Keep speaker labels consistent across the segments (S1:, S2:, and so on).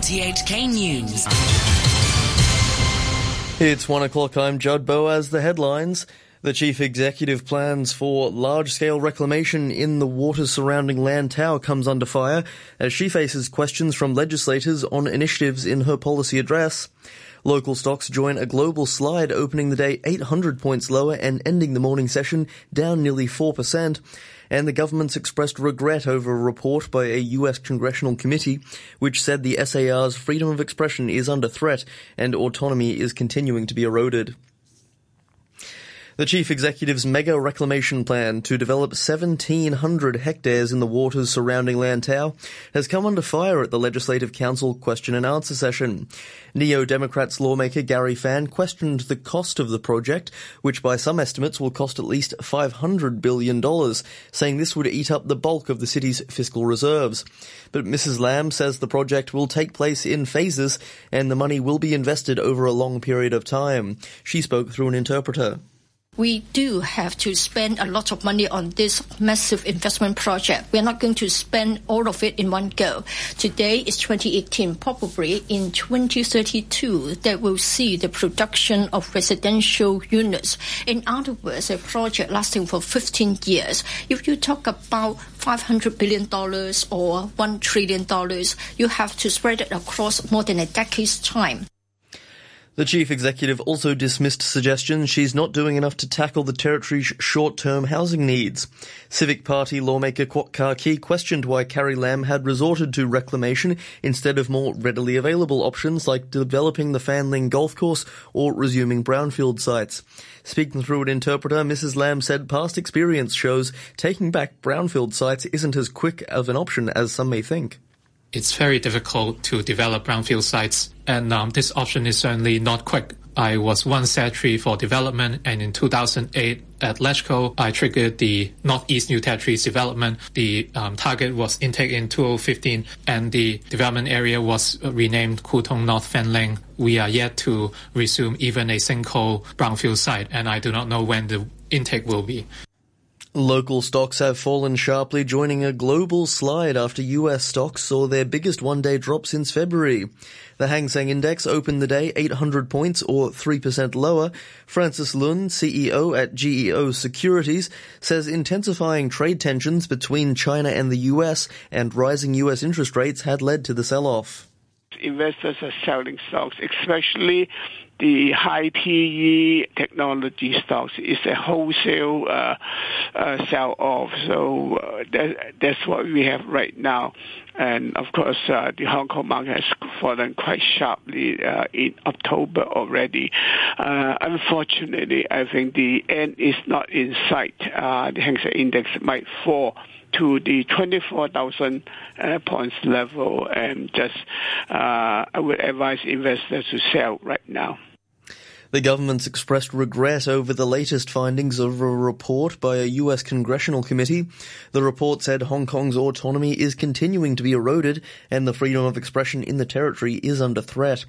S1: RTHK News.
S2: It's one o'clock. I'm Judd Boaz. The headlines. The chief executive plans for large-scale reclamation in the waters surrounding Lantau comes under fire as she faces questions from legislators on initiatives in her policy address. Local stocks join a global slide opening the day 800 points lower and ending the morning session down nearly 4%. And the government's expressed regret over a report by a US congressional committee which said the SAR's freedom of expression is under threat and autonomy is continuing to be eroded. The chief executive's mega reclamation plan to develop 1,700 hectares in the waters surrounding Lantau has come under fire at the Legislative Council question and answer session. Neo-Democrats lawmaker Gary Fan questioned the cost of the project, which by some estimates will cost at least $500 billion, saying this would eat up the bulk of the city's fiscal reserves. But Mrs. Lam says the project will take place in phases and the money will be invested over a long period of time. She spoke through an interpreter
S3: we do have to spend a lot of money on this massive investment project. We're not going to spend all of it in one go. Today is 2018. Probably in 2032, that we'll see the production of residential units. In other words, a project lasting for 15 years. If you talk about $500 billion or $1 trillion, you have to spread it across more than a decade's time.
S2: The chief executive also dismissed suggestions she's not doing enough to tackle the territory's short-term housing needs. Civic Party lawmaker Kwok Ka Ki questioned why Carrie Lam had resorted to reclamation instead of more readily available options like developing the Fanling golf course or resuming brownfield sites. Speaking through an interpreter, Mrs. Lam said past experience shows taking back brownfield sites isn't as quick of an option as some may think
S4: it's very difficult to develop brownfield sites, and um, this option is certainly not quick. I was one secretary for development, and in 2008 at LegCo, I triggered the Northeast New Territories development. The um, target was intake in 2015, and the development area was renamed Kwu Tung North Fanling. We are yet to resume even a single brownfield site, and I do not know when the intake will be.
S2: Local stocks have fallen sharply, joining a global slide after US stocks saw their biggest one-day drop since February. The Hang Seng Index opened the day 800 points or 3% lower. Francis Lun, CEO at GEO Securities, says intensifying trade tensions between China and the US and rising US interest rates had led to the sell-off
S5: investors are selling stocks, especially the high PE technology stocks. is a wholesale uh, uh, sell off. So uh, that, that's what we have right now. And of course, uh, the Hong Kong market has fallen quite sharply uh, in October already. Uh, unfortunately, I think the end is not in sight. the Hang Seng Index might fall to the 24,000 uh, points level and just uh, I would advise investors to sell right now.
S2: The government's expressed regret over the latest findings of a report by a US congressional committee. The report said Hong Kong's autonomy is continuing to be eroded and the freedom of expression in the territory is under threat.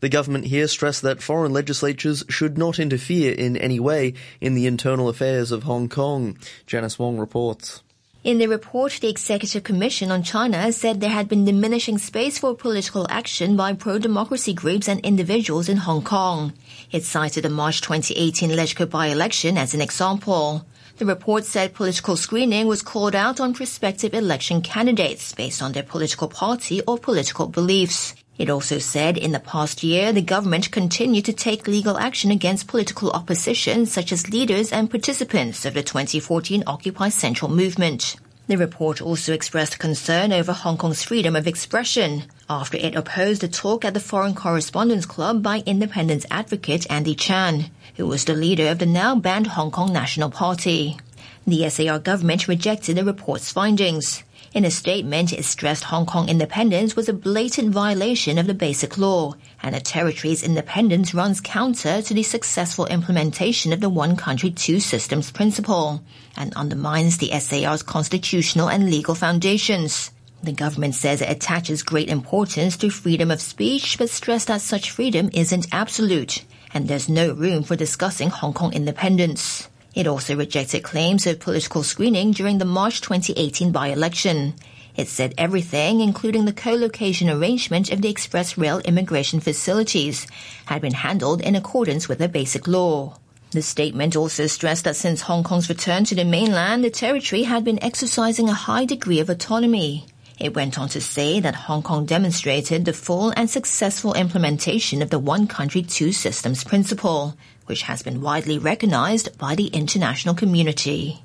S2: The government here stressed that foreign legislatures should not interfere in any way in the internal affairs of Hong Kong. Janice Wong reports.
S6: In the report, the Executive Commission on China said there had been diminishing space for political action by pro-democracy groups and individuals in Hong Kong. It cited the March 2018 LegCo by-election as an example. The report said political screening was called out on prospective election candidates based on their political party or political beliefs. It also said in the past year, the government continued to take legal action against political opposition, such as leaders and participants of the 2014 Occupy Central movement. The report also expressed concern over Hong Kong's freedom of expression after it opposed a talk at the Foreign Correspondents Club by independence advocate Andy Chan, who was the leader of the now banned Hong Kong National Party. The SAR government rejected the report's findings. In a statement, it stressed Hong Kong independence was a blatant violation of the Basic Law, and the territory's independence runs counter to the successful implementation of the one country, two systems principle, and undermines the SAR's constitutional and legal foundations. The government says it attaches great importance to freedom of speech, but stressed that such freedom isn't absolute, and there's no room for discussing Hong Kong independence. It also rejected claims of political screening during the March 2018 by-election. It said everything, including the co-location arrangement of the express rail immigration facilities, had been handled in accordance with the basic law. The statement also stressed that since Hong Kong's return to the mainland, the territory had been exercising a high degree of autonomy. It went on to say that Hong Kong demonstrated the full and successful implementation of the one country, two systems principle, which has been widely recognized by the international community.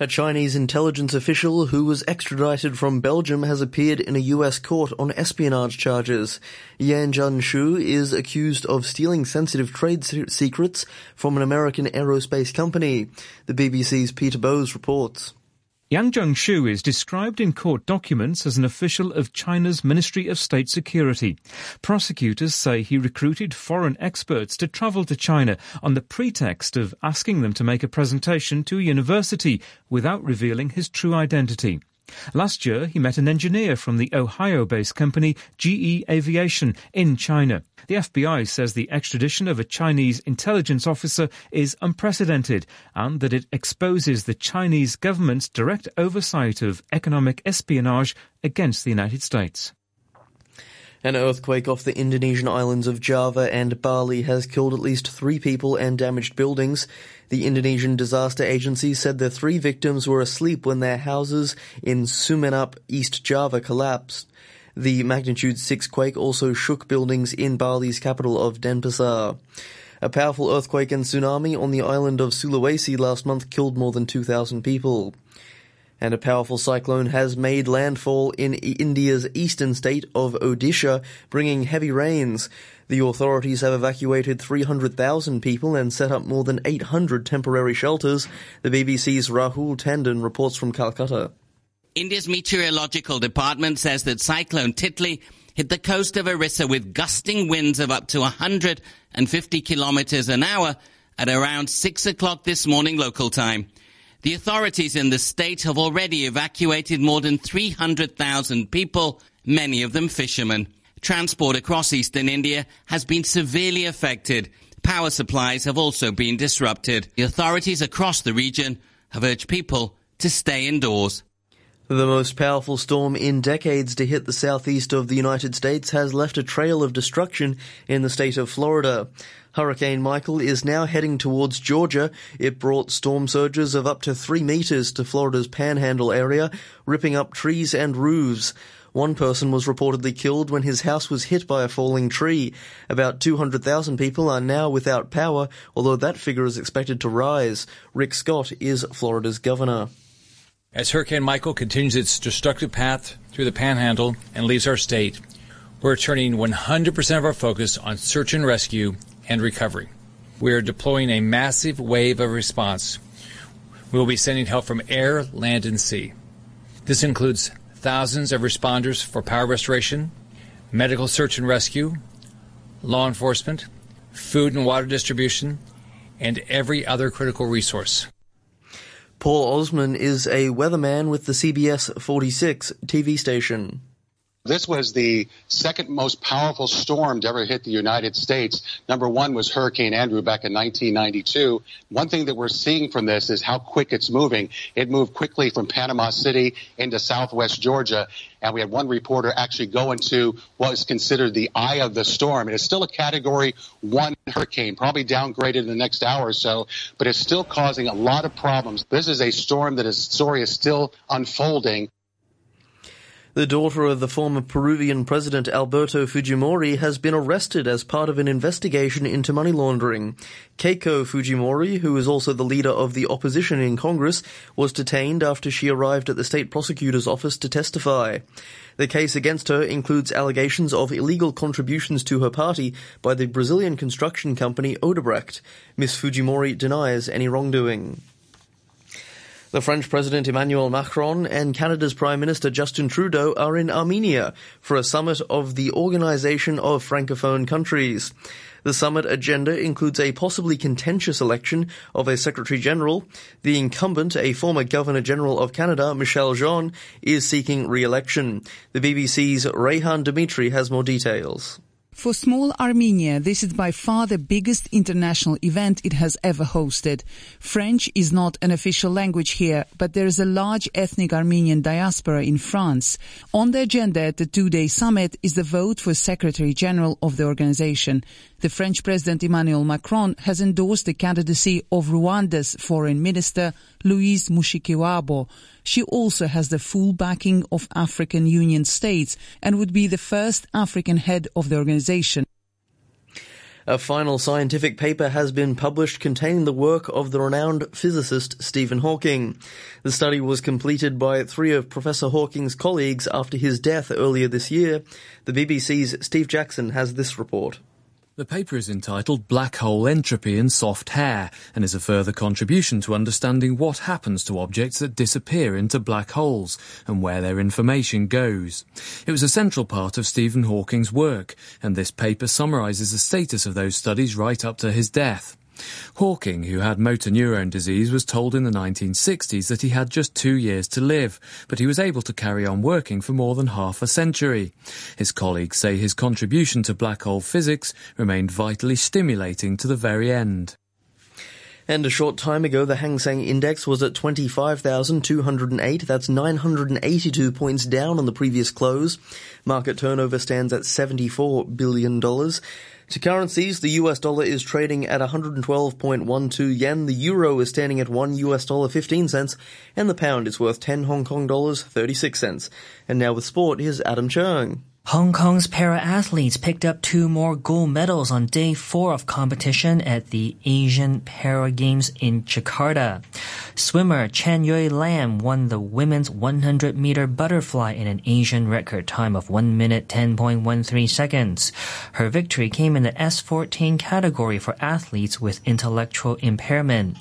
S2: A Chinese intelligence official who was extradited from Belgium has appeared in a US court on espionage charges. Yanjun Xu is accused of stealing sensitive trade secrets from an American aerospace company. The BBC's Peter Bowes reports.
S1: Yanjun Xu is described in court documents as an official of China's Ministry of State Security. Prosecutors say he recruited foreign experts to travel to China on the pretext of asking them to make a presentation to a university without revealing his true identity. Last year, he met an engineer from the Ohio-based company GE Aviation in China. The FBI says the extradition of a Chinese intelligence officer is unprecedented and that it exposes the Chinese government's direct oversight of economic espionage against the United States.
S2: An earthquake off the Indonesian islands of Java and Bali has killed at least three people and damaged buildings. The Indonesian Disaster Agency said the three victims were asleep when their houses in Sumenep, East Java collapsed. The magnitude 6 quake also shook buildings in Bali's capital of Denpasar. A powerful earthquake and tsunami on the island of Sulawesi last month killed more than 2,000 people and a powerful cyclone has made landfall in India's eastern state of Odisha, bringing heavy rains. The authorities have evacuated 300,000 people and set up more than 800 temporary shelters. The BBC's Rahul Tandon reports from Calcutta.
S7: India's meteorological department says that Cyclone Titli hit the coast of Orissa with gusting winds of up to 150 kilometers an hour at around 6 o'clock this morning local time. The authorities in the state have already evacuated more than 300,000 people, many of them fishermen. Transport across eastern India has been severely affected. Power supplies have also been disrupted. The authorities across the region have urged people to stay indoors.
S2: The most powerful storm in decades to hit the southeast of the United States has left a trail of destruction in the state of Florida. Hurricane Michael is now heading towards Georgia. It brought storm surges of up to three meters to Florida's panhandle area, ripping up trees and roofs. One person was reportedly killed when his house was hit by a falling tree. About 200,000 people are now without power, although that figure is expected to rise. Rick Scott is Florida's governor.
S8: As Hurricane Michael continues its destructive path through the panhandle and leaves our state, we're turning 100% of our focus on search and rescue and recovery. We are deploying a massive wave of response. We will be sending help from air, land, and sea. This includes thousands of responders for power restoration, medical search and rescue, law enforcement, food and water distribution, and every other critical resource.
S2: Paul Osman is a weatherman with the CBS 46 TV station.
S9: This was the second most powerful storm to ever hit the United States. Number one was Hurricane Andrew back in 1992. One thing that we're seeing from this is how quick it's moving. It moved quickly from Panama City into southwest Georgia. And we had one reporter actually go into what is considered the eye of the storm. It is still a category one hurricane, probably downgraded in the next hour or so, but it's still causing a lot of problems. This is a storm that is story is still unfolding.
S2: The daughter of the former Peruvian president Alberto Fujimori has been arrested as part of an investigation into money laundering. Keiko Fujimori, who is also the leader of the opposition in Congress, was detained after she arrived at the state prosecutor's office to testify. The case against her includes allegations of illegal contributions to her party by the Brazilian construction company Odebrecht. Ms. Fujimori denies any wrongdoing. The French President Emmanuel Macron and Canada's Prime Minister Justin Trudeau are in Armenia for a summit of the Organization of Francophone Countries. The summit agenda includes a possibly contentious election of a Secretary General. The incumbent, a former Governor General of Canada, Michaëlle Jean, is seeking re-election. The BBC's Rayhan Demytrie has more details.
S10: For small Armenia, this is by far the biggest international event it has ever hosted. French is not an official language here, but there is a large ethnic Armenian diaspora in France. On the agenda at the two-day summit is the vote for Secretary General of the organization. The French President Emmanuel Macron has endorsed the candidacy of Rwanda's Foreign Minister Louise Mushikiwabo. She also has the full backing of African Union states and would be the first African head of the organization.
S2: A final scientific paper has been published containing the work of the renowned physicist Stephen Hawking. The study was completed by three of Professor Hawking's colleagues after his death earlier this year. The BBC's Steve Jackson has this report.
S11: The paper is entitled Black Hole Entropy and Soft Hair and is a further contribution to understanding what happens to objects that disappear into black holes and where their information goes. It was a central part of Stephen Hawking's work, and this paper summarizes the status of those studies right up to his death. Hawking, who had motor neurone disease, was told in the 1960s that he had just two years to live, but he was able to carry on working for more than half a century. His colleagues say his contribution to black hole physics remained vitally stimulating to the very end.
S2: And a short time ago, the Hang Seng Index was at 25,208. That's 982 points down on the previous close. Market turnover stands at $74 billion. To currencies, the US dollar is trading at 112.12 yen, the euro is standing at 1 US dollar 15 cents, and the pound is worth 10 Hong Kong dollars 36 cents. And now with sport, here's Adam Chung.
S12: Hong Kong's para-athletes picked up two more gold medals on day four of competition at the Asian Para Games in Jakarta. Swimmer Chan Yui Lam won the women's 100 meter butterfly in an Asian record time of 1 minute 10.13 seconds. Her victory came in the S14 category for athletes with intellectual impairment.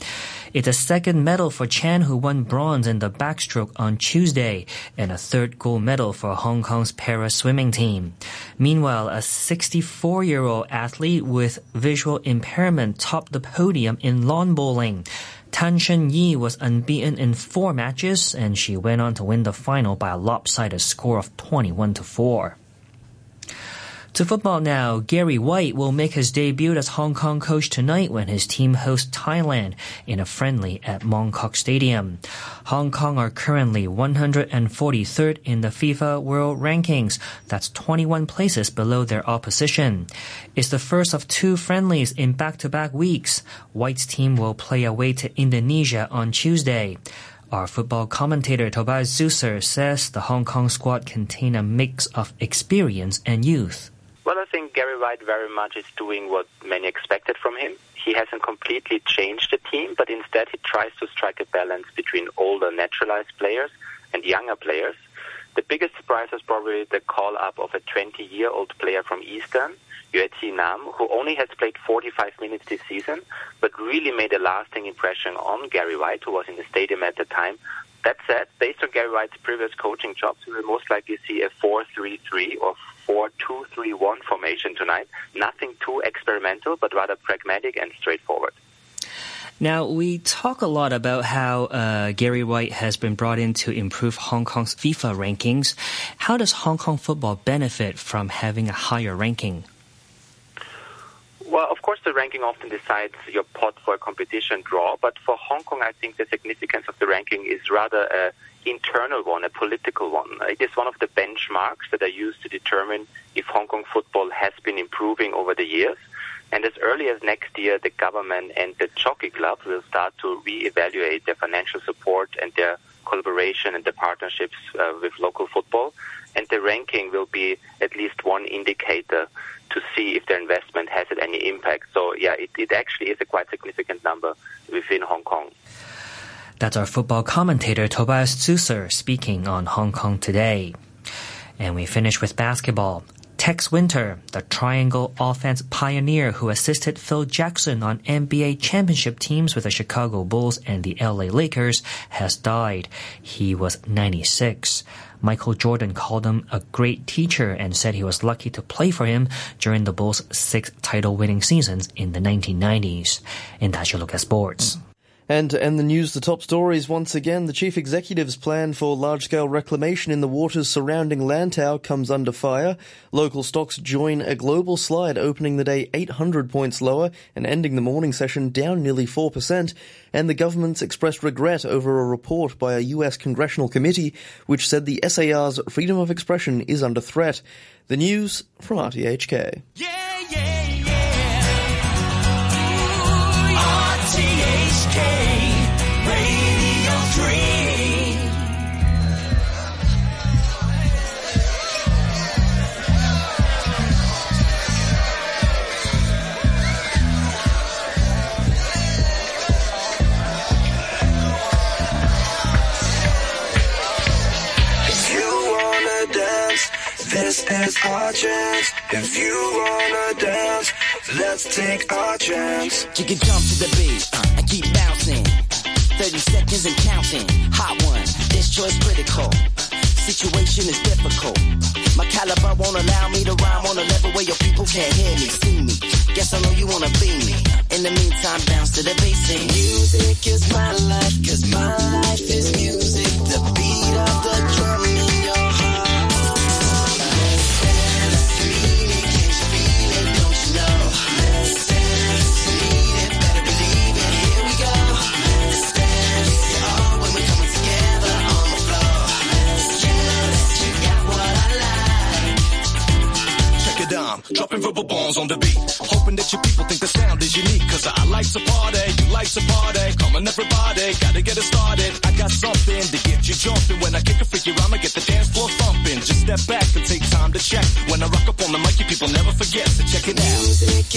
S12: It's a second medal for Chan, who won bronze in the backstroke on Tuesday, and a third gold medal for Hong Kong's para swimming team. Meanwhile, a 64 year old athlete with visual impairment topped the podium in lawn bowling. Tan Shen Yi was unbeaten in four matches, and she went on to win the final by a lopsided score of 21 to 4. To football now, Gary White will make his debut as Hong Kong coach tonight when his team hosts Thailand in a friendly at Mong Kok Stadium. Hong Kong are currently 143rd in the FIFA World Rankings. That's 21 places below their opposition. It's the first of two friendlies in back-to-back weeks. White's team will play away to Indonesia on Tuesday. Our football commentator Tobias Zuser says the Hong Kong squad contain a mix of experience and youth.
S13: Well, I think Gary White very much is doing what many expected from him. He hasn't completely changed the team, but instead he tries to strike a balance between older naturalized players and younger players. The biggest surprise was probably the call up of a 20 year old player from Eastern, Yue Tze Nam, who only has played 45 minutes this season, but really made a lasting impression on Gary White, who was in the stadium at the time. That said, based on Gary White's previous coaching jobs, we will most likely see a 4-3-3 or 4-2-3-1 formation tonight. Nothing too experimental, but rather pragmatic and straightforward.
S12: Now, we talk a lot about how uh, Gary White has been brought in to improve Hong Kong's FIFA rankings. How does Hong Kong football benefit from having a higher ranking?
S13: Well, of course, the ranking often decides your pot for a competition draw, but for Hong Kong, I think the significance of the ranking is rather an internal one, a political one. It is one of the benchmarks that are used to determine if Hong Kong football has been improving over the years. And as early as next year, the government and the Jockey Club will start to re-evaluate their financial support and their collaboration and the partnerships uh, with local football. And the ranking will be at least one indicator to see if their investment has had any impact. So yeah, it, it actually is a quite significant number within Hong Kong.
S12: That's our football commentator Tobias Zuser speaking on Hong Kong today. And we finish with basketball. Tex Winter, the triangle offense pioneer who assisted Phil Jackson on NBA championship teams with the Chicago Bulls and the LA Lakers, has died. He was 96. Michael Jordan called him a great teacher and said he was lucky to play for him during the Bulls' six title winning seasons in the 1990s. And that's your look at sports.
S2: And to end the news, the top stories once again. The chief executive's plan for large-scale reclamation in the waters surrounding Lantau comes under fire. Local stocks join a global slide, opening the day 800 points lower and ending the morning session down nearly 4%. And the government's expressed regret over a report by a US congressional committee which said the SAR's freedom of expression is under threat. The news from RTHK.
S14: Yeah,
S15: is our chance. If you wanna dance, let's take our chance.
S16: You can jump to the beat uh, and keep bouncing. 30 seconds and counting. Hot one, this choice critical. Situation is difficult. My caliber won't allow me to rhyme on a level where your people can't hear me, see me. Guess I know you wanna be me. In the meantime, bounce to the bass and Music is my life, cause my life
S15: When I kick a freaky rhyme, I get the dance floor thumping. Just step back and take time to check. When I rock up on the mic, you people never forget. So check it out.
S16: Music